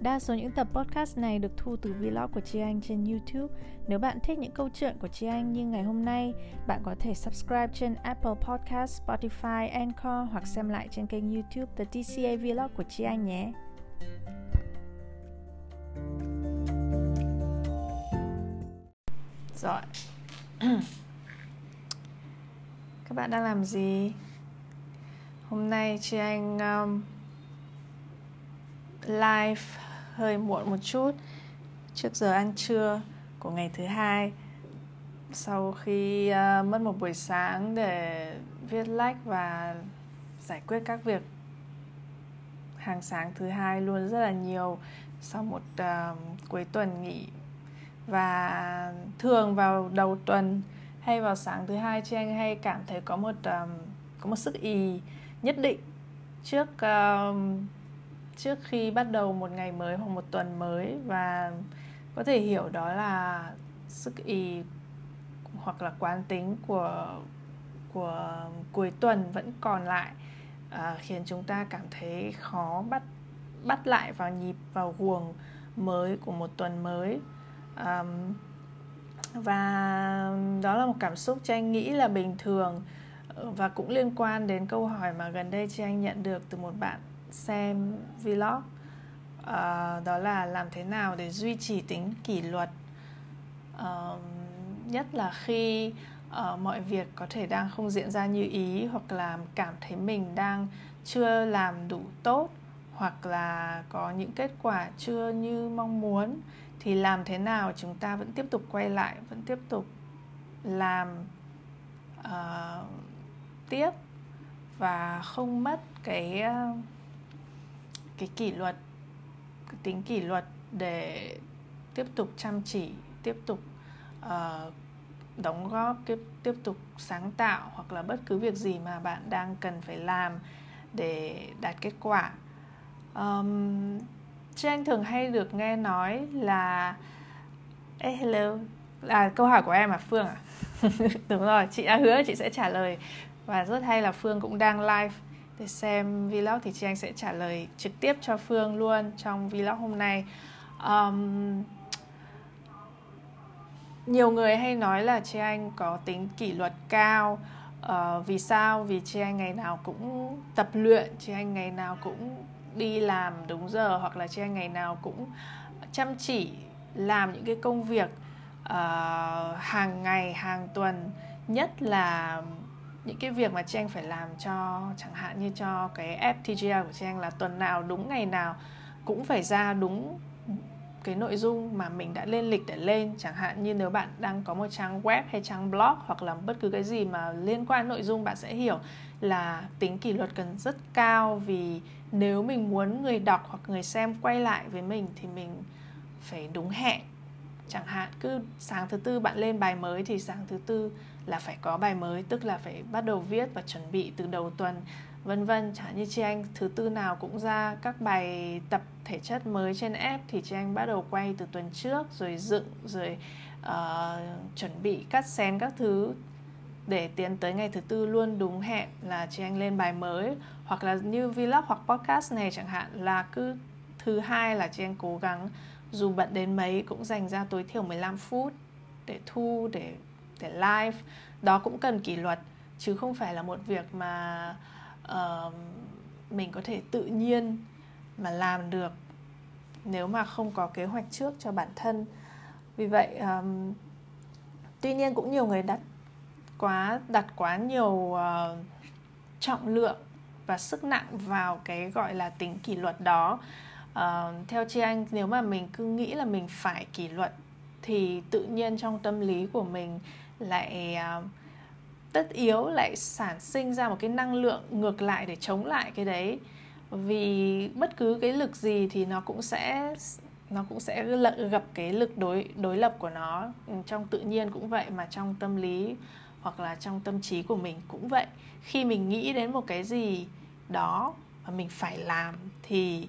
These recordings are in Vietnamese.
Đa số những tập podcast này được thu từ vlog của Chi Anh trên YouTube. Nếu bạn thích những câu chuyện của Chi Anh như ngày hôm nay, bạn có thể subscribe trên Apple Podcast, Spotify, Anchor hoặc xem lại trên kênh YouTube The TCA Vlog của Chi Anh nhé. Rồi. Các bạn đang làm gì? Hôm nay Chi Anh um, live hơi muộn một chút. Trước giờ ăn trưa của ngày thứ hai sau khi uh, mất một buổi sáng để viết lách và giải quyết các việc hàng sáng thứ hai luôn rất là nhiều sau một uh, cuối tuần nghỉ. Và thường vào đầu tuần hay vào sáng thứ hai chị anh hay cảm thấy có một um, có một sức ý nhất định trước uh, trước khi bắt đầu một ngày mới hoặc một tuần mới và có thể hiểu đó là sức ý hoặc là quán tính của của cuối tuần vẫn còn lại à, khiến chúng ta cảm thấy khó bắt bắt lại vào nhịp vào guồng mới của một tuần mới. Um, và đó là một cảm xúc cho anh nghĩ là bình thường ờ, và cũng liên quan đến câu hỏi mà gần đây chị anh nhận được từ một bạn xem vlog. Uh, đó là làm thế nào để duy trì tính kỷ luật. Uh, nhất là khi uh, mọi việc có thể đang không diễn ra như ý hoặc là cảm thấy mình đang chưa làm đủ tốt hoặc là có những kết quả chưa như mong muốn thì làm thế nào chúng ta vẫn tiếp tục quay lại vẫn tiếp tục làm uh, tiếp và không mất cái uh, cái kỷ luật cái tính kỷ luật để tiếp tục chăm chỉ tiếp tục uh, đóng góp tiếp tiếp tục sáng tạo hoặc là bất cứ việc gì mà bạn đang cần phải làm để đạt kết quả. Um, anh thường hay được nghe nói là hey, hello. Là câu hỏi của em à Phương à? Đúng rồi chị đã hứa chị sẽ trả lời. Và rất hay là Phương cũng đang live để xem vlog thì chị anh sẽ trả lời trực tiếp cho Phương luôn trong vlog hôm nay. Um, nhiều người hay nói là chị anh có tính kỷ luật cao. Uh, vì sao? Vì chị anh ngày nào cũng tập luyện chị anh ngày nào cũng đi làm đúng giờ hoặc là chị anh ngày nào cũng chăm chỉ làm những cái công việc uh, hàng ngày hàng tuần nhất là những cái việc mà chị anh phải làm cho, chẳng hạn như cho cái FTGA của chị anh là tuần nào, đúng ngày nào cũng phải ra đúng cái nội dung mà mình đã lên lịch để lên. Chẳng hạn như nếu bạn đang có một trang web hay trang blog hoặc là bất cứ cái gì mà liên quan nội dung, bạn sẽ hiểu là tính kỷ luật cần rất cao vì nếu mình muốn người đọc hoặc người xem quay lại với mình thì mình phải đúng hẹn. Chẳng hạn cứ sáng thứ tư bạn lên bài mới thì sáng thứ tư là phải có bài mới tức là phải bắt đầu viết và chuẩn bị từ đầu tuần vân vân. Chẳng như chị anh thứ tư nào cũng ra các bài tập thể chất mới trên app thì chị anh bắt đầu quay từ tuần trước rồi dựng rồi uh, chuẩn bị cắt xén các thứ để tiến tới ngày thứ tư luôn. Đúng hẹn là chị anh lên bài mới hoặc là như vlog hoặc podcast này chẳng hạn là cứ thứ hai là chị anh cố gắng dù bận đến mấy cũng dành ra tối thiểu 15 phút để thu để để live. Đó cũng cần kỷ luật chứ không phải là một việc mà uh, mình có thể tự nhiên mà làm được nếu mà không có kế hoạch trước cho bản thân. Vì vậy um, tuy nhiên cũng nhiều người đặt quá đặt quá nhiều uh, trọng lượng và sức nặng vào cái gọi là tính kỷ luật đó. Uh, theo chị anh nếu mà mình cứ nghĩ là mình phải kỷ luật thì tự nhiên trong tâm lý của mình lại uh, tất yếu lại sản sinh ra một cái năng lượng ngược lại để chống lại cái đấy. Vì bất cứ cái lực gì thì nó cũng sẽ nó cũng sẽ gặp cái lực đối đối lập của nó. Ừ, trong tự nhiên cũng vậy mà trong tâm lý hoặc là trong tâm trí của mình cũng vậy. Khi mình nghĩ đến một cái gì đó và mình phải làm thì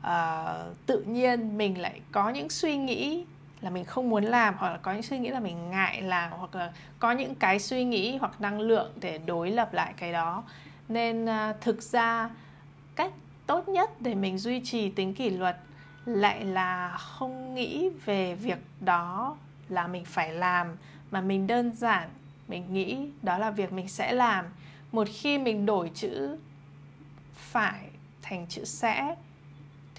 uh, tự nhiên mình lại có những suy nghĩ là mình không muốn làm hoặc là có những suy nghĩ là mình ngại làm hoặc là có những cái suy nghĩ hoặc năng lượng để đối lập lại cái đó. Nên uh, thực ra cách tốt nhất để mình duy trì tính kỷ luật lại là không nghĩ về việc đó là mình phải làm mà mình đơn giản mình nghĩ đó là việc mình sẽ làm. Một khi mình đổi chữ phải thành chữ sẽ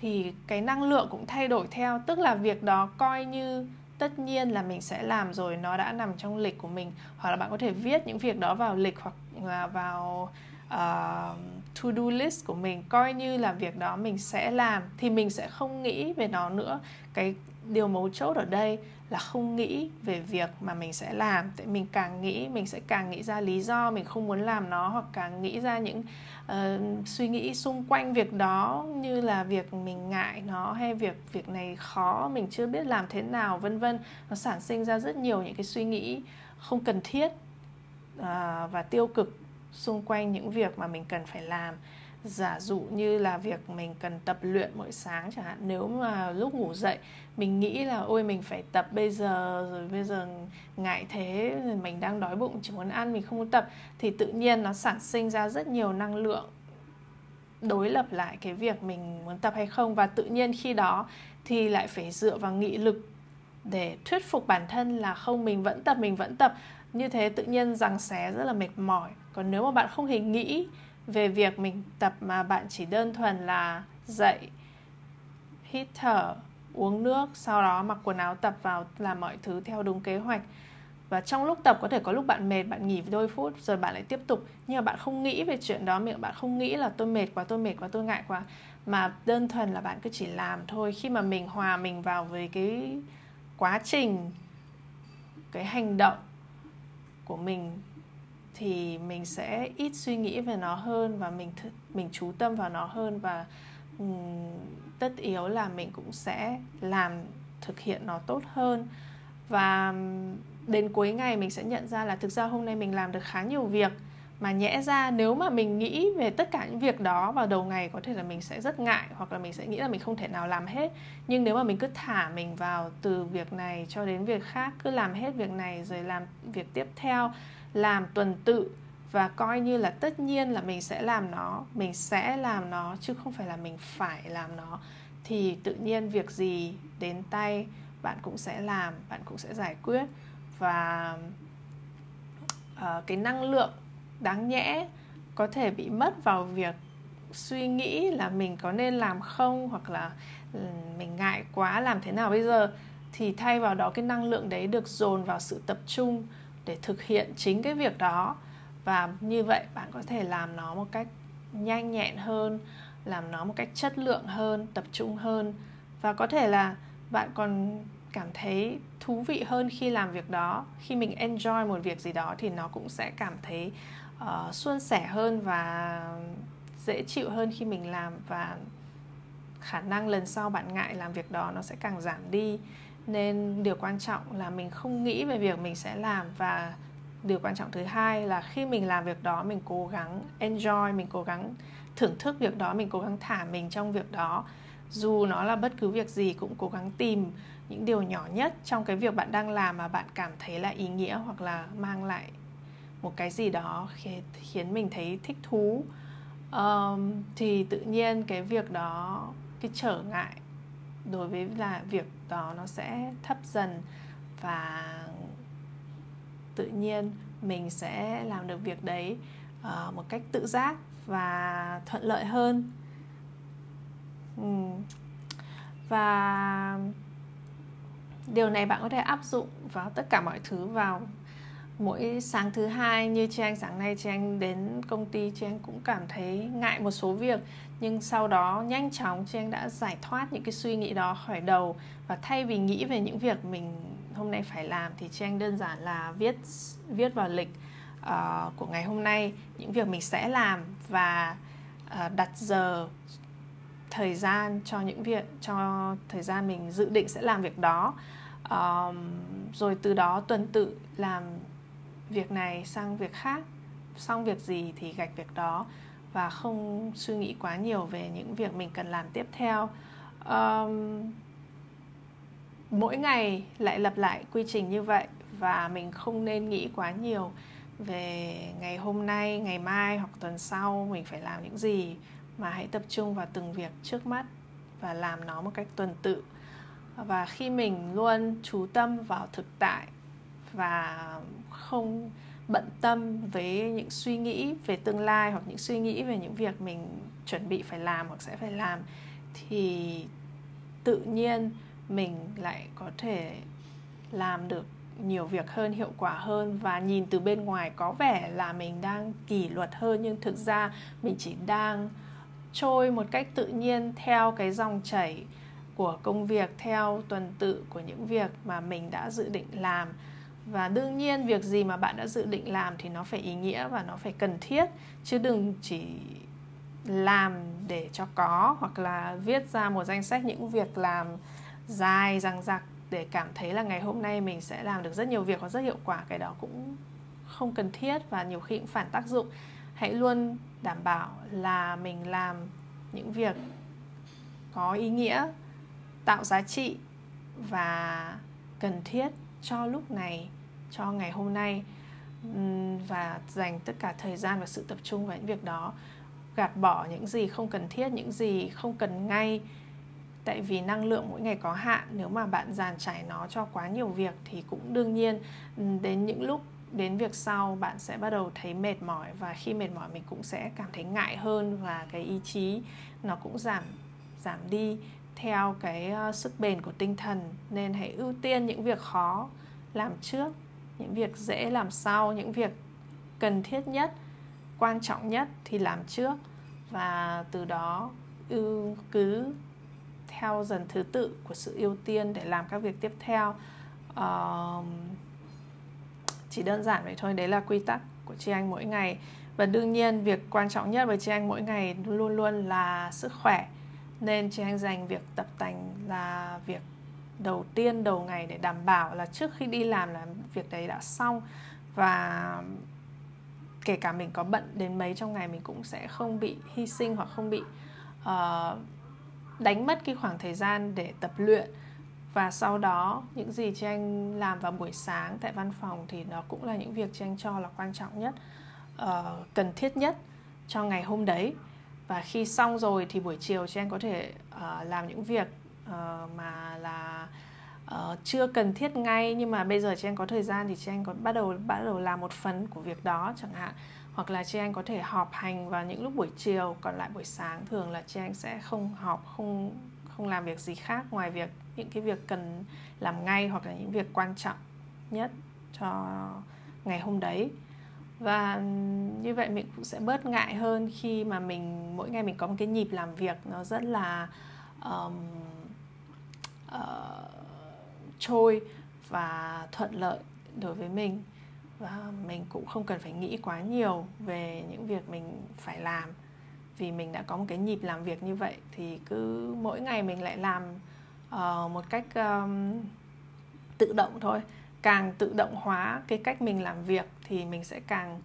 thì cái năng lượng cũng thay đổi theo tức là việc đó coi như tất nhiên là mình sẽ làm rồi nó đã nằm trong lịch của mình. Hoặc là bạn có thể viết những việc đó vào lịch hoặc là vào uh, to do list của mình coi như là việc đó mình sẽ làm thì mình sẽ không nghĩ về nó nữa. Cái điều mấu chốt ở đây là không nghĩ về việc mà mình sẽ làm. Tại mình càng nghĩ mình sẽ càng nghĩ ra lý do mình không muốn làm nó hoặc càng nghĩ ra những uh, suy nghĩ xung quanh việc đó như là việc mình ngại nó hay việc việc này khó mình chưa biết làm thế nào vân vân. Nó sản sinh ra rất nhiều những cái suy nghĩ không cần thiết uh, và tiêu cực xung quanh những việc mà mình cần phải làm giả dụ như là việc mình cần tập luyện mỗi sáng chẳng hạn, nếu mà lúc ngủ dậy, mình nghĩ là, ôi, mình phải tập bây giờ, rồi bây giờ ngại thế mình đang đói bụng, chỉ muốn ăn, mình không muốn tập. Thì tự nhiên nó sản sinh ra rất nhiều năng lượng đối lập lại cái việc mình muốn tập hay không. Và tự nhiên khi đó thì lại phải dựa vào nghị lực để thuyết phục bản thân là không, mình vẫn tập, mình vẫn tập. Như thế tự nhiên rằng xé rất là mệt mỏi. Còn nếu mà bạn không hề nghĩ về việc mình tập mà bạn chỉ đơn thuần là dậy, hít thở, uống nước, sau đó mặc quần áo tập vào, làm mọi thứ theo đúng kế hoạch. Và trong lúc tập có thể có lúc bạn mệt, bạn nghỉ đôi phút rồi bạn lại tiếp tục. Nhưng mà bạn không nghĩ về chuyện đó miệng, bạn không nghĩ là tôi mệt quá, tôi mệt quá, tôi ngại quá. Mà đơn thuần là bạn cứ chỉ làm thôi. Khi mà mình hòa mình vào với cái quá trình, cái hành động của mình thì mình sẽ ít suy nghĩ về nó hơn và mình th- mình chú tâm vào nó hơn và um, tất yếu là mình cũng sẽ làm thực hiện nó tốt hơn. Và đến cuối ngày mình sẽ nhận ra là thực ra hôm nay mình làm được khá nhiều việc. Mà nhẽ ra nếu mà mình nghĩ về tất cả những việc đó vào đầu ngày có thể là mình sẽ rất ngại hoặc là mình sẽ nghĩ là mình không thể nào làm hết. Nhưng nếu mà mình cứ thả mình vào từ việc này cho đến việc khác cứ làm hết việc này rồi làm việc tiếp theo làm tuần tự và coi như là tất nhiên là mình sẽ làm nó mình sẽ làm nó chứ không phải là mình phải làm nó. Thì tự nhiên việc gì đến tay bạn cũng sẽ làm bạn cũng sẽ giải quyết. Và uh, cái năng lượng đáng nhẽ có thể bị mất vào việc suy nghĩ là mình có nên làm không hoặc là ừ, mình ngại quá làm thế nào bây giờ. Thì thay vào đó cái năng lượng đấy được dồn vào sự tập trung để thực hiện chính cái việc đó. Và như vậy bạn có thể làm nó một cách nhanh nhẹn hơn làm nó một cách chất lượng hơn tập trung hơn. Và có thể là bạn còn cảm thấy thú vị hơn khi làm việc đó. Khi mình enjoy một việc gì đó thì nó cũng sẽ cảm thấy uh, suôn sẻ hơn và dễ chịu hơn khi mình làm. Và khả năng lần sau bạn ngại làm việc đó nó sẽ càng giảm đi nên điều quan trọng là mình không nghĩ về việc mình sẽ làm và điều quan trọng thứ hai là khi mình làm việc đó mình cố gắng enjoy mình cố gắng thưởng thức việc đó mình cố gắng thả mình trong việc đó. Dù nó là bất cứ việc gì cũng cố gắng tìm những điều nhỏ nhất trong cái việc bạn đang làm mà bạn cảm thấy là ý nghĩa hoặc là mang lại một cái gì đó khiến mình thấy thích thú. Um, thì tự nhiên cái việc đó cái trở ngại đối với là việc đó nó sẽ thấp dần và tự nhiên mình sẽ làm được việc đấy uh, một cách tự giác và thuận lợi hơn uhm. và điều này bạn có thể áp dụng vào tất cả mọi thứ vào mỗi sáng thứ hai như trang sáng nay trang đến công ty trang cũng cảm thấy ngại một số việc. Nhưng sau đó nhanh chóng trang đã giải thoát những cái suy nghĩ đó khỏi đầu. Và thay vì nghĩ về những việc mình hôm nay phải làm thì trang đơn giản là viết viết vào lịch uh, của ngày hôm nay những việc mình sẽ làm và uh, đặt giờ thời gian cho những việc cho thời gian mình dự định sẽ làm việc đó. Um, rồi từ đó tuần tự làm việc này sang việc khác. Xong việc gì thì gạch việc đó và không suy nghĩ quá nhiều về những việc mình cần làm tiếp theo. Um, mỗi ngày lại lặp lại quy trình như vậy và mình không nên nghĩ quá nhiều về ngày hôm nay ngày mai hoặc tuần sau mình phải làm những gì mà hãy tập trung vào từng việc trước mắt và làm nó một cách tuần tự. Và khi mình luôn chú tâm vào thực tại và không bận tâm với những suy nghĩ về tương lai hoặc những suy nghĩ về những việc mình chuẩn bị phải làm hoặc sẽ phải làm, thì tự nhiên mình lại có thể làm được nhiều việc hơn, hiệu quả hơn và nhìn từ bên ngoài có vẻ là mình đang kỷ luật hơn, nhưng thực ra mình chỉ đang trôi một cách tự nhiên theo cái dòng chảy của công việc, theo tuần tự của những việc mà mình đã dự định làm và đương nhiên việc gì mà bạn đã dự định làm thì nó phải ý nghĩa và nó phải cần thiết. Chứ đừng chỉ làm để cho có, hoặc là viết ra một danh sách những việc làm dài dằng dặc để cảm thấy là ngày hôm nay mình sẽ làm được rất nhiều việc và rất hiệu quả. Cái đó cũng không cần thiết và nhiều khi cũng phản tác dụng. Hãy luôn đảm bảo là mình làm những việc có ý nghĩa, tạo giá trị và cần thiết cho lúc này, cho ngày hôm nay và dành tất cả thời gian và sự tập trung vào những việc đó. Gạt bỏ những gì không cần thiết, những gì không cần ngay. Tại vì năng lượng mỗi ngày có hạn, nếu mà bạn dàn trải nó cho quá nhiều việc thì cũng đương nhiên đến những lúc, đến việc sau bạn sẽ bắt đầu thấy mệt mỏi và khi mệt mỏi mình cũng sẽ cảm thấy ngại hơn và cái ý chí nó cũng giảm giảm đi theo cái ờ, sức bền của tinh thần nên hãy ưu tiên những việc khó làm trước những việc dễ làm sau những việc cần thiết nhất quan trọng nhất thì làm trước và từ đó ưu cứ theo dần thứ tự của sự ưu tiên để làm các việc tiếp theo. Uh, chỉ đơn giản vậy thôi đấy là quy tắc của chị anh mỗi ngày. Và đương nhiên việc quan trọng nhất với chị anh mỗi ngày luôn luôn là sức khỏe nên chị anh dành việc tập tành là việc đầu tiên đầu ngày để đảm bảo là trước khi đi làm là việc đấy đã xong. Và kể cả mình có bận đến mấy trong ngày mình cũng sẽ không bị hy sinh hoặc không bị uh, đánh mất cái khoảng thời gian để tập luyện. Và sau đó những gì chị anh làm vào buổi sáng tại văn phòng thì nó cũng là những việc chị anh cho là quan trọng nhất uh, cần thiết nhất cho ngày hôm đấy và khi xong rồi thì buổi chiều chị em có thể uh, làm những việc uh, mà là uh, chưa cần thiết ngay. Nhưng mà bây giờ chị em có thời gian thì chị em có bắt đầu bắt đầu làm một phần của việc đó chẳng hạn. Hoặc là chị anh có thể họp hành vào những lúc buổi chiều còn lại buổi sáng thường là chị anh sẽ không họp không không làm việc gì khác ngoài việc những cái việc cần làm ngay hoặc là những việc quan trọng nhất cho ngày hôm đấy và như vậy mình cũng sẽ bớt ngại hơn khi mà mình mỗi ngày mình có một cái nhịp làm việc nó rất là um, uh, trôi và thuận lợi đối với mình. Và mình cũng không cần phải nghĩ quá nhiều về những việc mình phải làm. Vì mình đã có một cái nhịp làm việc như vậy thì cứ mỗi ngày mình lại làm uh, một cách um, tự động thôi càng tự động hóa cái cách mình làm việc thì mình sẽ càng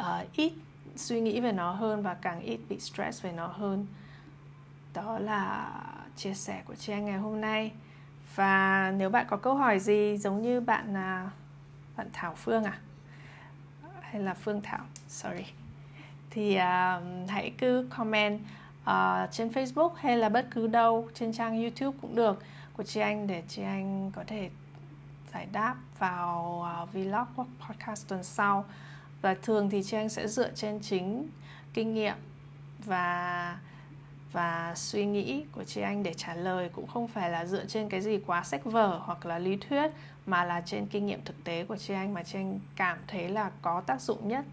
uh, ít suy nghĩ về nó hơn và càng ít bị stress về nó hơn. Đó là chia sẻ của chị anh ngày hôm nay. Và nếu bạn có câu hỏi gì giống như bạn à, bạn Thảo Phương à? Hay là Phương Thảo? Sorry. Thì uh, hãy cứ comment uh, trên Facebook hay là bất cứ đâu trên trang YouTube cũng được. Của chị anh để chị anh có thể giải đáp vào uh, vlog hoặc podcast tuần sau. Và thường thì chị anh sẽ dựa trên chính kinh nghiệm và và suy nghĩ của chị anh để trả lời. Cũng không phải là dựa trên cái gì quá sách vở hoặc là lý thuyết mà là trên kinh nghiệm thực tế của chị anh mà chị anh cảm thấy là có tác dụng nhất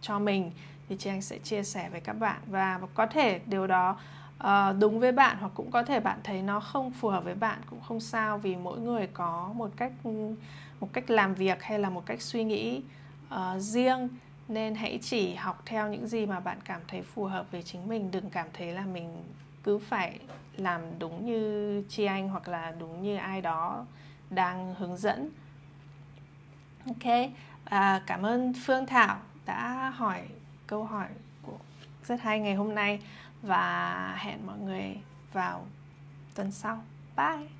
cho mình. Thì chị anh sẽ chia sẻ với các bạn. Và có thể điều đó uh, đúng với bạn hoặc cũng có thể bạn thấy nó không phù hợp với bạn cũng không sao vì mỗi người có một cách một cách làm việc hay là một cách suy nghĩ uh, riêng. Nên hãy chỉ học theo những gì mà bạn cảm thấy phù hợp với chính mình. Đừng cảm thấy là mình cứ phải làm đúng như chi anh hoặc là đúng như ai đó đang hướng dẫn. Ok à, cảm ơn phương thảo đã hỏi câu hỏi của rất hay ngày hôm nay và hẹn mọi người vào tuần sau. Bye!